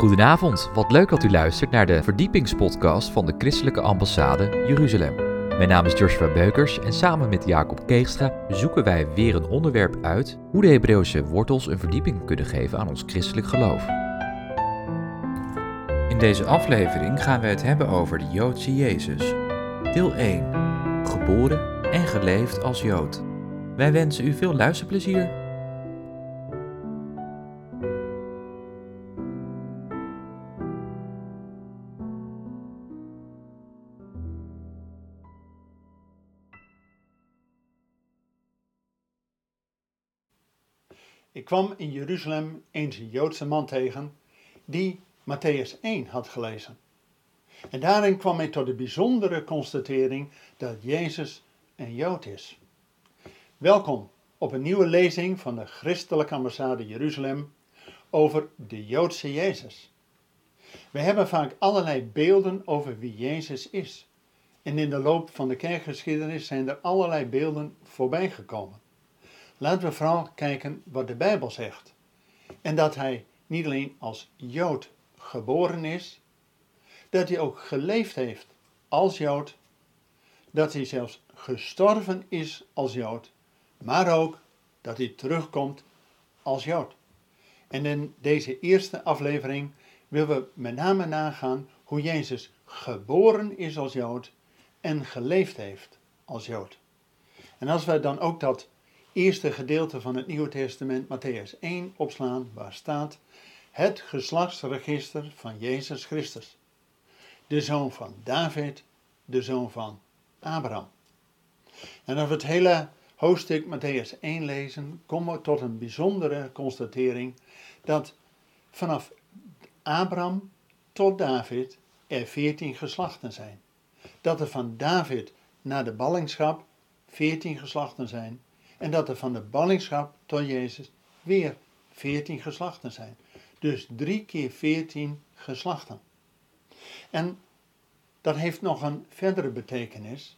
Goedenavond, wat leuk dat u luistert naar de verdiepingspodcast van de Christelijke Ambassade Jeruzalem. Mijn naam is Joshua Beukers en samen met Jacob Keegstra zoeken wij weer een onderwerp uit hoe de Hebreeuwse wortels een verdieping kunnen geven aan ons christelijk geloof. In deze aflevering gaan we het hebben over de Joodse Jezus. Deel 1. Geboren en geleefd als Jood. Wij wensen u veel luisterplezier. Ik kwam in Jeruzalem eens een Joodse man tegen die Matthäus 1 had gelezen. En daarin kwam hij tot de bijzondere constatering dat Jezus een Jood is. Welkom op een nieuwe lezing van de Christelijke Ambassade Jeruzalem over de Joodse Jezus. We hebben vaak allerlei beelden over wie Jezus is. En in de loop van de kerkgeschiedenis zijn er allerlei beelden voorbij gekomen. Laten we vooral kijken wat de Bijbel zegt. En dat hij niet alleen als Jood geboren is, dat hij ook geleefd heeft als Jood, dat hij zelfs gestorven is als Jood, maar ook dat hij terugkomt als Jood. En in deze eerste aflevering willen we met name nagaan hoe Jezus geboren is als Jood en geleefd heeft als Jood. En als wij dan ook dat eerste gedeelte van het Nieuwe Testament, Matthäus 1, opslaan, waar staat het geslachtsregister van Jezus Christus, de zoon van David, de zoon van Abraham. En als we het hele hoofdstuk Matthäus 1 lezen, komen we tot een bijzondere constatering dat vanaf Abraham tot David er veertien geslachten zijn. Dat er van David naar de ballingschap veertien geslachten zijn en dat er van de ballingschap tot Jezus weer veertien geslachten zijn. Dus drie keer veertien geslachten. En dat heeft nog een verdere betekenis.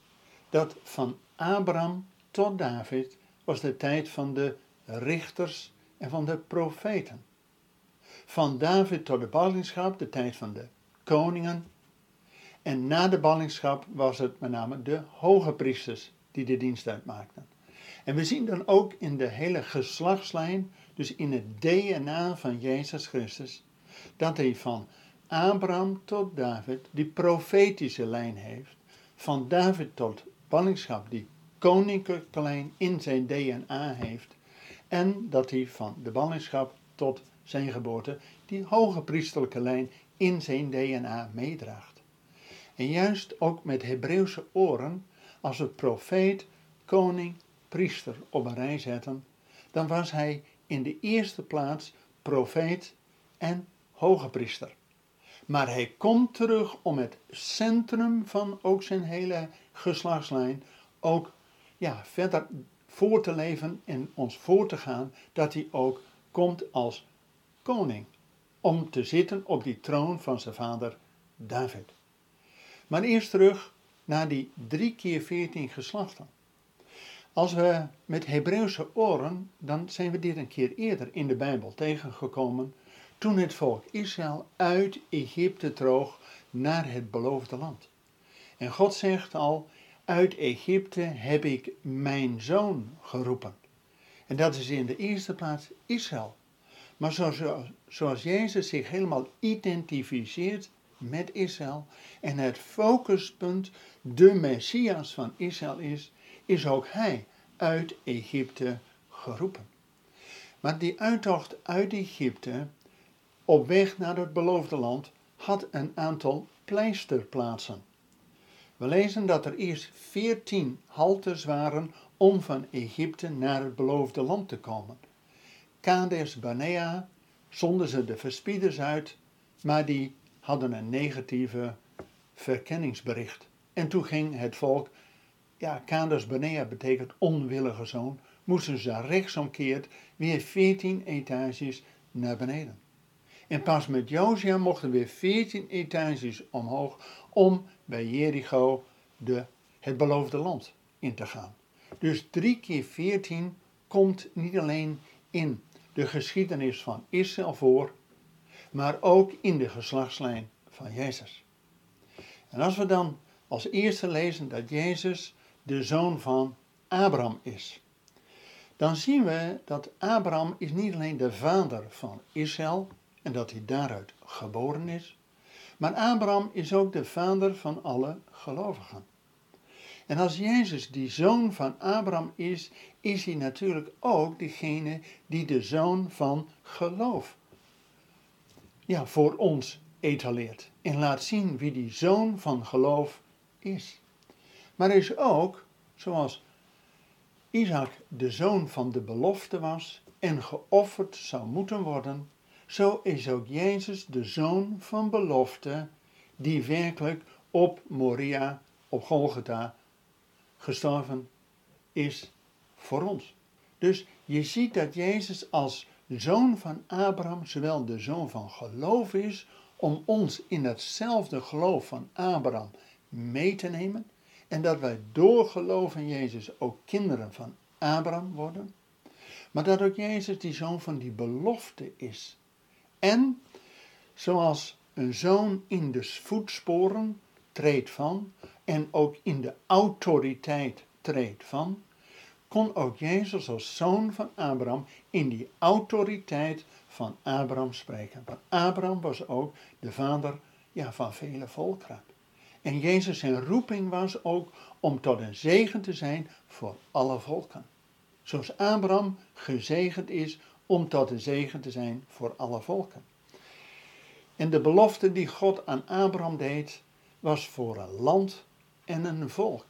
Dat van Abraham tot David was de tijd van de richters en van de profeten. Van David tot de ballingschap de tijd van de koningen. En na de ballingschap was het met name de hoge priesters die de dienst uitmaakten. En we zien dan ook in de hele geslachtslijn, dus in het DNA van Jezus Christus, dat hij van Abraham tot David die profetische lijn heeft, van David tot ballingschap die koninklijke lijn in zijn DNA heeft, en dat hij van de ballingschap tot zijn geboorte die hoge priesterlijke lijn in zijn DNA meedraagt. En juist ook met Hebreeuwse oren, als het profeet, koning, priester op een rij zetten, dan was hij in de eerste plaats profeet en hoge priester. Maar hij komt terug om het centrum van ook zijn hele geslachtslijn ook ja, verder voor te leven en ons voor te gaan, dat hij ook komt als koning. Om te zitten op die troon van zijn vader David. Maar eerst terug naar die drie keer veertien geslachten. Als we met Hebreeuwse oren, dan zijn we dit een keer eerder in de Bijbel tegengekomen, toen het volk Israël uit Egypte droog naar het beloofde land. En God zegt al, uit Egypte heb ik mijn zoon geroepen. En dat is in de eerste plaats Israël. Maar zoals, zoals Jezus zich helemaal identificeert met Israël en het focuspunt de Messias van Israël is, is ook hij uit Egypte geroepen. Maar die uittocht uit Egypte op weg naar het beloofde land had een aantal pleisterplaatsen. We lezen dat er eerst veertien haltes waren om van Egypte naar het beloofde land te komen. Kades Barnea zonden ze de verspieders uit, maar die hadden een negatieve verkenningsbericht. En toen ging het volk ja, Kades Benea betekent onwillige zoon, moesten ze rechtsomkeerd weer 14 etages naar beneden. En pas met Josia mochten weer 14 etages omhoog om bij Jericho de, het beloofde land in te gaan. Dus drie keer 14 komt niet alleen in de geschiedenis van Israël voor, maar ook in de geslachtslijn van Jezus. En als we dan als eerste lezen dat Jezus de zoon van Abraham is, dan zien we dat Abraham is niet alleen de vader van Israël en dat hij daaruit geboren is, maar Abraham is ook de vader van alle gelovigen. En als Jezus die zoon van Abraham is, is hij natuurlijk ook degene die de zoon van geloof ja, voor ons etaleert. En laat zien wie die zoon van geloof is. Maar is ook, zoals Isaac de zoon van de belofte was en geofferd zou moeten worden, zo is ook Jezus de zoon van belofte, die werkelijk op Moria, op Golgotha, gestorven is voor ons. Dus je ziet dat Jezus als zoon van Abraham zowel de zoon van geloof is, om ons in hetzelfde geloof van Abraham mee te nemen, en dat wij door geloof in Jezus ook kinderen van Abraham worden, maar dat ook Jezus die zoon van die belofte is. En zoals een zoon in de voetsporen treedt van en ook in de autoriteit treedt van, kon ook Jezus als zoon van Abraham in die autoriteit van Abraham spreken. Want Abraham was ook de vader ja, van vele volkeren. En Jezus zijn roeping was ook om tot een zegen te zijn voor alle volken. Zoals Abraham gezegend is om tot een zegen te zijn voor alle volken. En de belofte die God aan Abraham deed, was voor een land en een volk.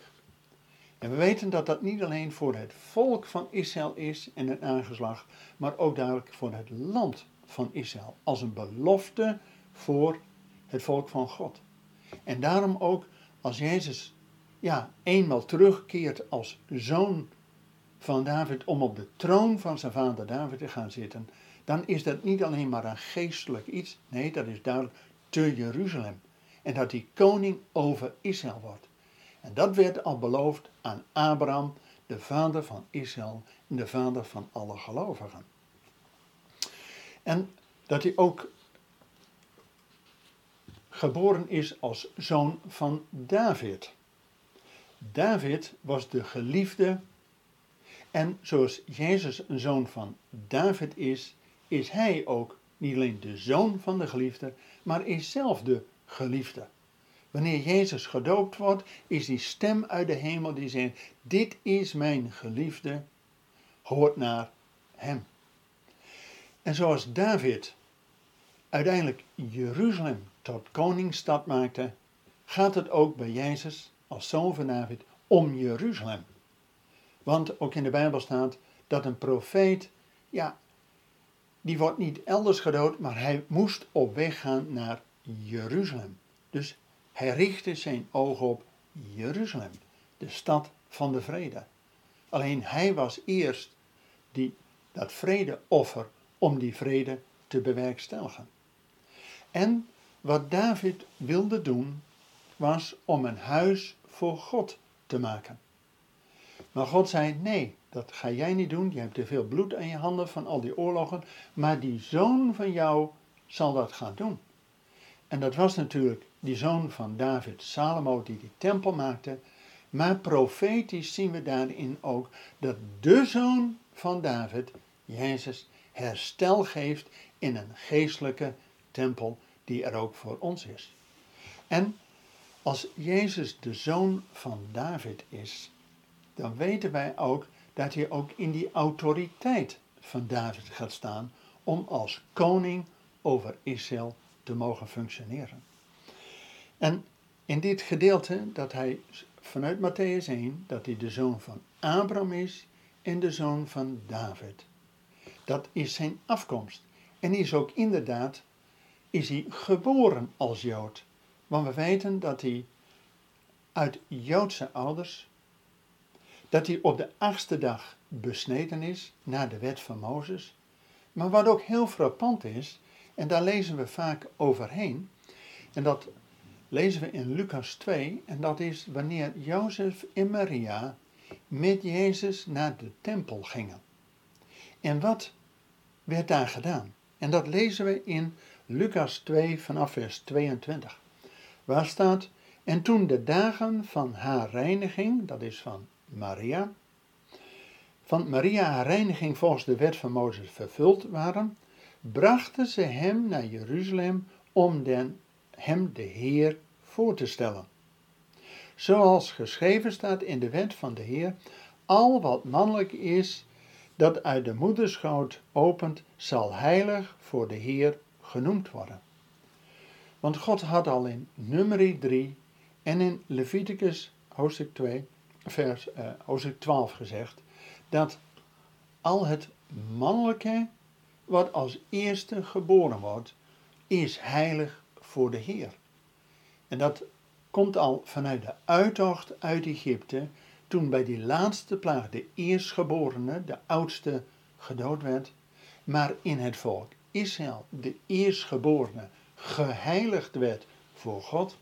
En we weten dat dat niet alleen voor het volk van Israël is en het aangeslag, maar ook duidelijk voor het land van Israël. Als een belofte voor het volk van God. En daarom ook als Jezus ja, eenmaal terugkeert als zoon van David om op de troon van zijn vader David te gaan zitten, dan is dat niet alleen maar een geestelijk iets. Nee, dat is duidelijk te Jeruzalem. En dat hij koning over Israël wordt. En dat werd al beloofd aan Abraham, de vader van Israël en de vader van alle gelovigen. En dat hij ook geboren is als zoon van David. David was de geliefde en zoals Jezus een zoon van David is, is hij ook niet alleen de zoon van de geliefde, maar is zelf de geliefde. Wanneer Jezus gedoopt wordt, is die stem uit de hemel die zegt: Dit is mijn geliefde, hoort naar hem. En zoals David uiteindelijk Jeruzalem tot koningsstad maakte, gaat het ook bij Jezus als zoon van David om Jeruzalem. Want ook in de Bijbel staat dat een profeet, ja, die wordt niet elders gedood, maar hij moest op weg gaan naar Jeruzalem. Dus hij richtte zijn ogen op Jeruzalem, de stad van de vrede. Alleen hij was eerst die, dat vredeoffer om die vrede te bewerkstelligen. En wat David wilde doen, was om een huis voor God te maken. Maar God zei: Nee, dat ga jij niet doen. Je hebt te veel bloed aan je handen van al die oorlogen. Maar die zoon van jou zal dat gaan doen. En dat was natuurlijk die zoon van David, Salomo, die die tempel maakte. Maar profetisch zien we daarin ook dat de zoon van David, Jezus, herstel geeft in een geestelijke tempel die er ook voor ons is. En als Jezus de zoon van David is, dan weten wij ook dat hij ook in die autoriteit van David gaat staan om als koning over Israël te mogen functioneren. En in dit gedeelte dat hij vanuit Matthäus 1, dat hij de zoon van Abraham is en de zoon van David. Dat is zijn afkomst. En is ook inderdaad, is hij geboren als Jood. Want we weten dat hij uit Joodse ouders, dat hij op de achtste dag besneden is, naar de wet van Mozes. Maar wat ook heel frappant is, en daar lezen we vaak overheen, en dat lezen we in Lucas 2, en dat is wanneer Jozef en Maria met Jezus naar de tempel gingen. En wat werd daar gedaan? En dat lezen we in Lucas 2 vanaf vers 22. Waar staat, en toen de dagen van haar reiniging, dat is van Maria, van Maria haar reiniging volgens de wet van Mozes vervuld waren, brachten ze hem naar Jeruzalem om den, hem de Heer voor te stellen. Zoals geschreven staat in de wet van de Heer, al wat mannelijk is, dat uit de moederschoot opent, zal heilig voor de Heer genoemd worden. Want God had al in nummer 3 en in Leviticus hoofdstuk 2, vers, uh, hoofdstuk 12 gezegd, dat al het mannelijke wat als eerste geboren wordt, is heilig voor de Heer. En dat komt al vanuit de uittocht uit Egypte, toen bij die laatste plaag de eerstgeborene, de oudste, gedood werd, maar in het volk Israël de eerstgeborene geheiligd werd voor God.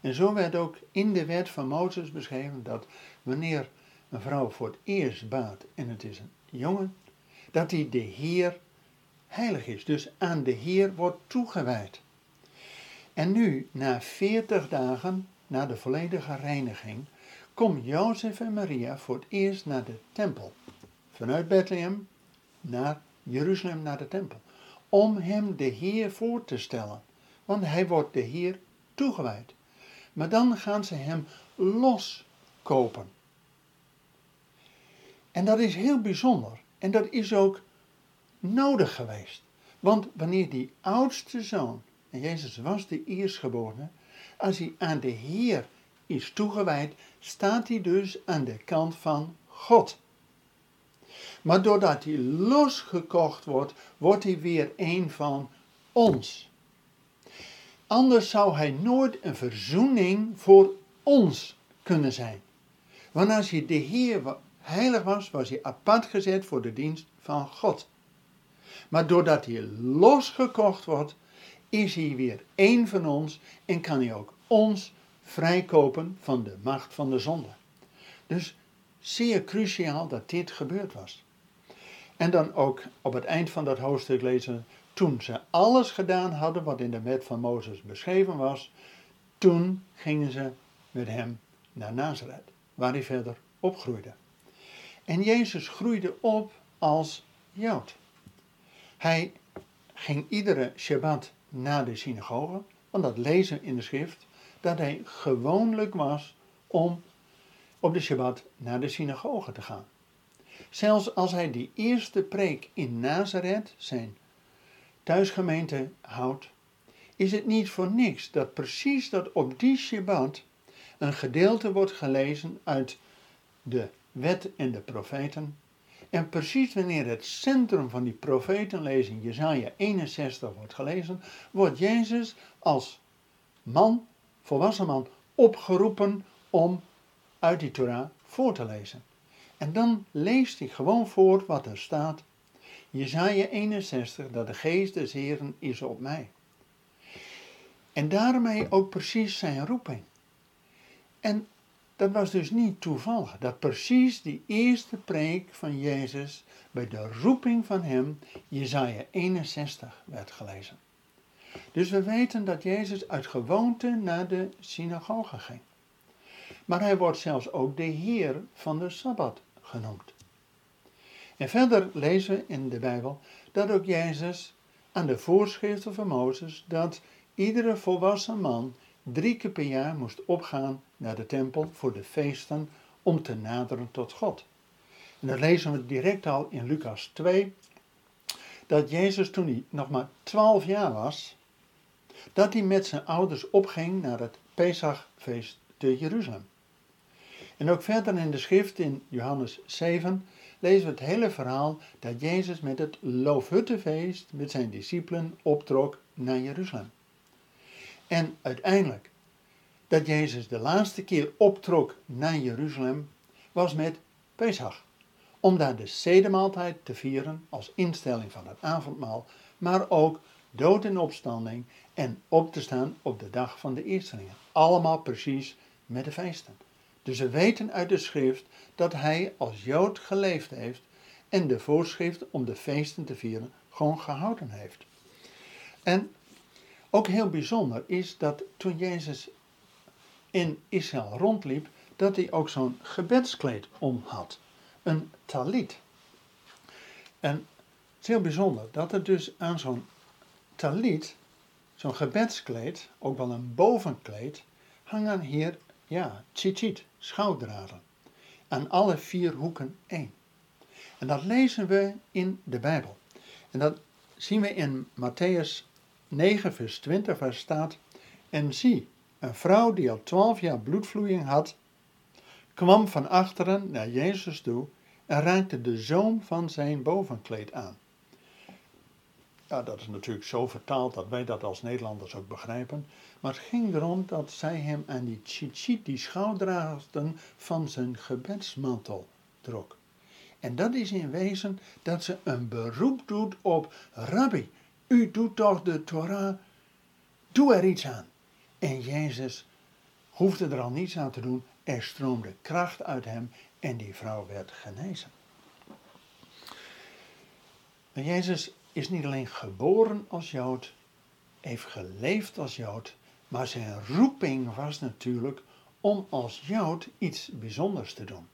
En zo werd ook in de wet van Mozes beschreven dat wanneer een vrouw voor het eerst baat en het is een jongen, dat hij de Heer heilig is. Dus aan de Heer wordt toegewijd. En nu, na veertig dagen, na de volledige reiniging, komt Jozef en Maria voor het eerst naar de tempel. Vanuit Bethlehem naar Jeruzalem, naar de tempel. Om hem de Heer voor te stellen. Want hij wordt de Heer toegewijd. Maar dan gaan ze hem loskopen. En dat is heel bijzonder. En dat is ook nodig geweest. Want wanneer die oudste zoon, en Jezus was de eerstgeborene, als hij aan de Heer is toegewijd, staat hij dus aan de kant van God. Maar doordat hij losgekocht wordt, wordt hij weer een van ons. Anders zou hij nooit een verzoening voor ons kunnen zijn. Want als hij de Heer heilig was, was hij apart gezet voor de dienst van God. Maar doordat hij losgekocht wordt, is hij weer één van ons en kan hij ook ons vrijkopen van de macht van de zonde. Dus zeer cruciaal dat dit gebeurd was. En dan ook op het eind van dat hoofdstuk lezen, toen ze alles gedaan hadden wat in de wet van Mozes beschreven was, toen gingen ze met hem naar Nazareth, waar hij verder opgroeide. En Jezus groeide op als Jood. Hij ging iedere Shabbat naar de synagoge, want dat lezen in de schrift, dat hij gewoonlijk was om op de Shabbat naar de synagoge te gaan. Zelfs als hij die eerste preek in Nazareth, zijn thuisgemeente, houdt, is het niet voor niks dat precies dat op die Shabbat een gedeelte wordt gelezen uit de wet en de profeten. En precies wanneer het centrum van die profetenlezing, Jezaja 61, wordt gelezen, wordt Jezus als man, volwassen man, opgeroepen om uit die Torah voor te lezen. En dan leest hij gewoon voor wat er staat. Jezaja 61, dat de geest des Heren is op mij. En daarmee ook precies zijn roeping. En dat was dus niet toevallig, dat precies die eerste preek van Jezus bij de roeping van hem, Jezaja 61, werd gelezen. Dus we weten dat Jezus uit gewoonte naar de synagoge ging. Maar hij wordt zelfs ook de Heer van de Sabbat genoemd. En verder lezen we in de Bijbel dat ook Jezus aan de voorschriften van Mozes dat iedere volwassen man drie keer per jaar moest opgaan naar de tempel voor de feesten om te naderen tot God. En dat lezen we direct al in Lucas 2, dat Jezus toen hij nog maar 12 jaar was, dat hij met zijn ouders opging naar het Pesachfeest te Jeruzalem. En ook verder in de schrift in Johannes 7 lezen we het hele verhaal dat Jezus met het Loofhuttenfeest met zijn discipelen optrok naar Jeruzalem. En uiteindelijk, dat Jezus de laatste keer optrok naar Jeruzalem, was met Pesach. Om daar de zedemaaltijd te vieren als instelling van het avondmaal, maar ook dood en opstanding en op te staan op de dag van de eerstelingen. Allemaal precies met de feesten. Dus we weten uit de schrift dat hij als Jood geleefd heeft en de voorschrift om de feesten te vieren gewoon gehouden heeft. En Ook heel bijzonder is dat toen Jezus in Israël rondliep, dat hij ook zo'n gebedskleed om had. Een talit. En het is heel bijzonder dat er dus aan zo'n talit, zo'n gebedskleed, ook wel een bovenkleed, hangen hier, ja, tzitzit, schouwdraden. Aan alle vier hoeken één. En dat lezen we in de Bijbel. En dat zien we in Matthäus 9, vers 20, waar staat: En zie, een vrouw die al twaalf jaar bloedvloeiing had, kwam van achteren naar Jezus toe en raakte de zoom van zijn bovenkleed aan. Dat is natuurlijk zo vertaald dat wij dat als Nederlanders ook begrijpen. Maar het ging erom dat zij hem aan die tzitzit, die schouderdraden van zijn gebedsmantel trok. En dat is in wezen dat ze een beroep doet op Rabbi, u doet toch de Torah, doe er iets aan. En Jezus hoefde er al niets aan te doen, er stroomde kracht uit hem en die vrouw werd genezen. Maar Jezus is niet alleen geboren als Jood, heeft geleefd als Jood, maar zijn roeping was natuurlijk om als Jood iets bijzonders te doen.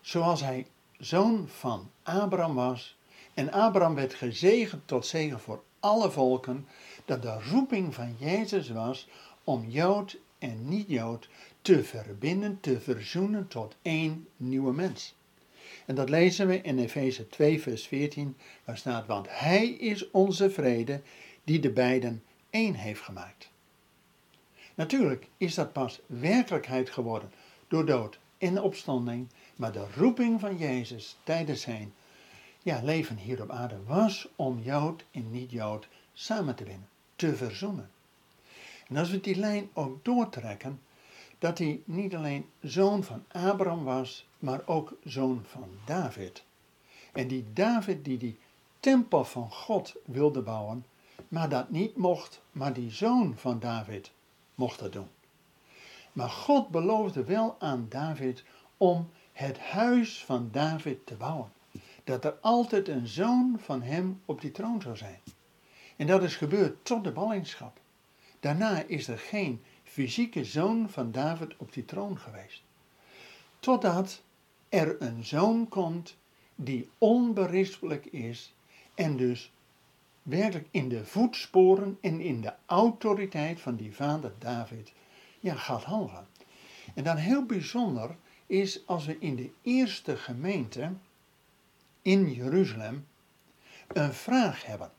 Zoals hij zoon van Abraham was en Abraham werd gezegend tot zegen voor alle volken, dat de roeping van Jezus was om Jood en niet-Jood te verbinden, te verzoenen tot één nieuwe mens. En dat lezen we in Efeze 2, vers 14, waar staat: Want Hij is onze vrede, die de beiden één heeft gemaakt. Natuurlijk is dat pas werkelijkheid geworden door dood en opstanding, maar de roeping van Jezus tijdens zijn ja, leven hier op aarde was om Jood en niet-Jood samen te winnen, te verzoenen. En als we die lijn ook doortrekken, dat hij niet alleen zoon van Abraham was, maar ook zoon van David. En die David die die tempel van God wilde bouwen, maar dat niet mocht, maar die zoon van David mocht dat doen. Maar God beloofde wel aan David om het huis van David te bouwen. Dat er altijd een zoon van hem op die troon zou zijn. En dat is gebeurd tot de ballingschap. Daarna is er geen fysieke zoon van David op die troon geweest. Totdat er een zoon komt die onberispelijk is en dus werkelijk in de voetsporen en in de autoriteit van die vader David ja, gaat handelen. En dan heel bijzonder is als we in de eerste gemeente in Jeruzalem een vraag hebben.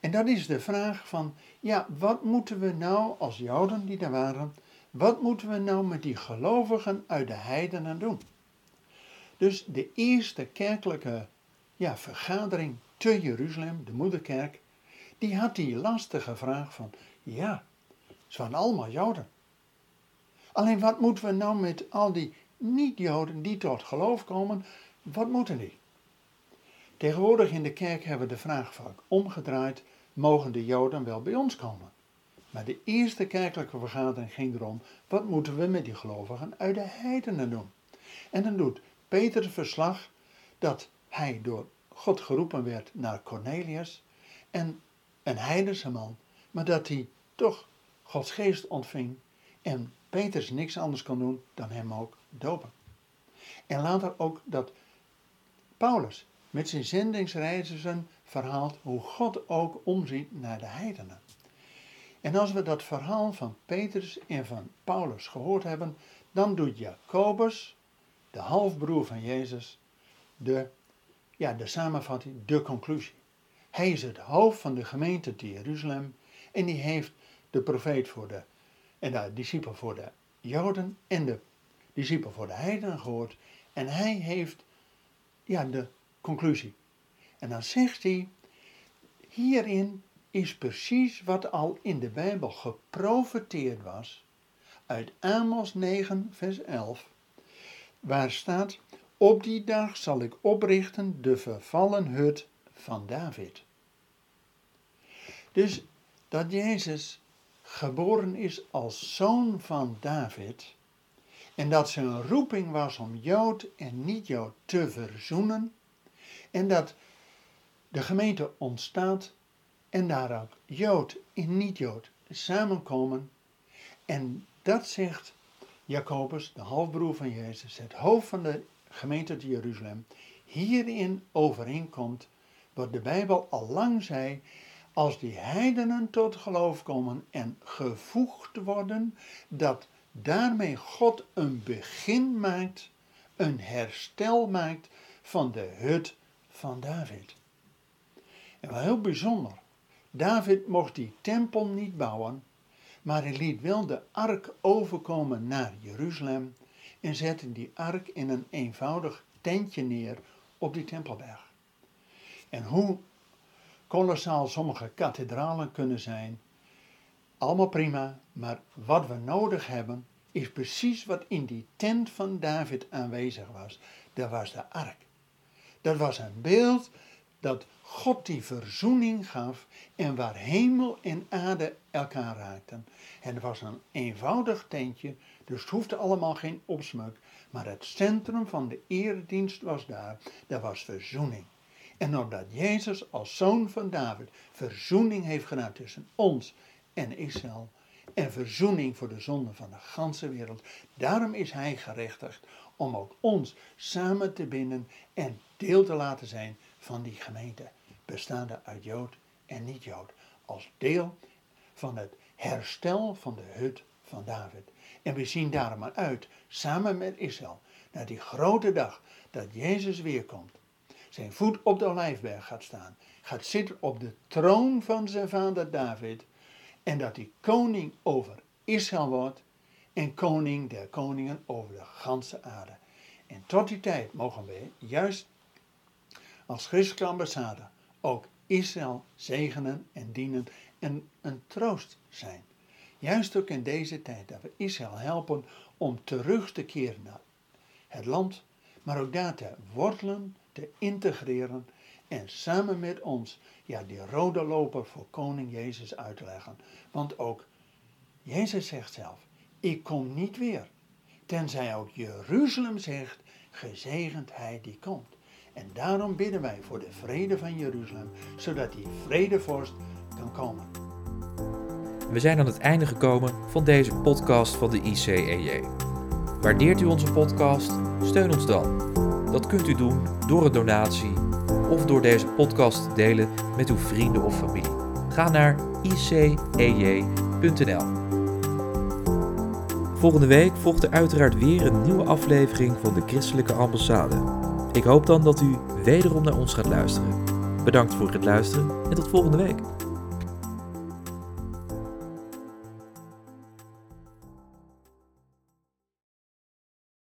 En dat is de vraag van, ja, wat moeten we nou als Joden die daar waren, wat moeten we nou met die gelovigen uit de heidenen doen? Dus de eerste kerkelijke ja, vergadering te Jeruzalem, de moederkerk, die had die lastige vraag van, ja, ze waren allemaal Joden. Alleen wat moeten we nou met al die niet-Joden die tot geloof komen, wat moeten die? Tegenwoordig in de kerk hebben we de vraag vaak omgedraaid, mogen de Joden wel bij ons komen? Maar de eerste kerkelijke vergadering ging erom, wat moeten we met die gelovigen uit de heidenen doen? En dan doet Peter het verslag dat hij door God geroepen werd naar Cornelius en een heidense man, maar dat hij toch Gods geest ontving en Peters niks anders kon doen dan hem ook dopen. En later ook dat Paulus met zijn zendingsreizen verhaalt hoe God ook omziet naar de heidenen. En als we dat verhaal van Petrus en van Paulus gehoord hebben, dan doet Jacobus, de halfbroer van Jezus, de, ja, de samenvatting, de conclusie. Hij is het hoofd van de gemeente te Jeruzalem en die heeft de profeet voor de, en de discipel voor de Joden en de discipel voor de heidenen gehoord. En hij heeft ja, de conclusie. En dan zegt hij, hierin is precies wat al in de Bijbel geprofeteerd was, uit Amos 9, vers 11, waar staat, op die dag zal ik oprichten de vervallen hut van David. Dus dat Jezus geboren is als zoon van David en dat zijn roeping was om Jood en niet-Jood te verzoenen en dat de gemeente ontstaat En daar ook Jood en niet-Jood samenkomen. En dat zegt Jacobus, de halfbroer van Jezus, het hoofd van de gemeente te Jeruzalem, hierin overeenkomt wat de Bijbel al lang zei, als die heidenen tot geloof komen en gevoegd worden, dat daarmee God een begin maakt, een herstel maakt van de hut van David. En wel heel bijzonder. David mocht die tempel niet bouwen, maar hij liet wel de ark overkomen naar Jeruzalem en zette die ark in een eenvoudig tentje neer op die tempelberg. En hoe kolossaal sommige kathedralen kunnen zijn, allemaal prima, maar wat we nodig hebben is precies wat in die tent van David aanwezig was. Dat was de ark. Dat was een beeld dat God die verzoening gaf en waar hemel en aarde elkaar raakten. En het was een eenvoudig tentje, dus het hoefde allemaal geen opsmuk. Maar het centrum van de eredienst was daar, dat was verzoening. En omdat Jezus als zoon van David verzoening heeft gedaan tussen ons en Israël, en verzoening voor de zonde van de ganse wereld, daarom is hij gerechtigd om ook ons samen te binden en deel te laten zijn van die gemeente, bestaande uit Jood en niet-Jood, als deel van het herstel van de hut van David. En we zien daarom maar uit, samen met Israël, naar die grote dag dat Jezus weerkomt, zijn voet op de olijfberg gaat staan, gaat zitten op de troon van zijn vader David, en dat hij koning over Israël wordt en koning der koningen over de ganse aarde. En tot die tijd mogen we juist als christelijke ambassade ook Israël zegenen en dienen en een troost zijn. Juist ook in deze tijd dat we Israël helpen om terug te keren naar het land, maar ook daar te wortelen, te integreren en samen met ons ja, die rode loper voor koning Jezus uit te leggen. Want ook Jezus zegt zelf, ik kom niet weer, tenzij ook Jeruzalem zegt, gezegend hij die komt. En daarom bidden wij voor de vrede van Jeruzalem, zodat die vredevorst kan komen. We zijn aan het einde gekomen van deze podcast van de ICEJ. Waardeert u onze podcast? Steun ons dan. Dat kunt u doen door een donatie of door deze podcast te delen met uw vrienden of familie. Ga naar icej.nl. Volgende week volgt er uiteraard weer een nieuwe aflevering van de Christelijke Ambassade. Ik hoop dan dat u wederom naar ons gaat luisteren. Bedankt voor het luisteren en tot volgende week.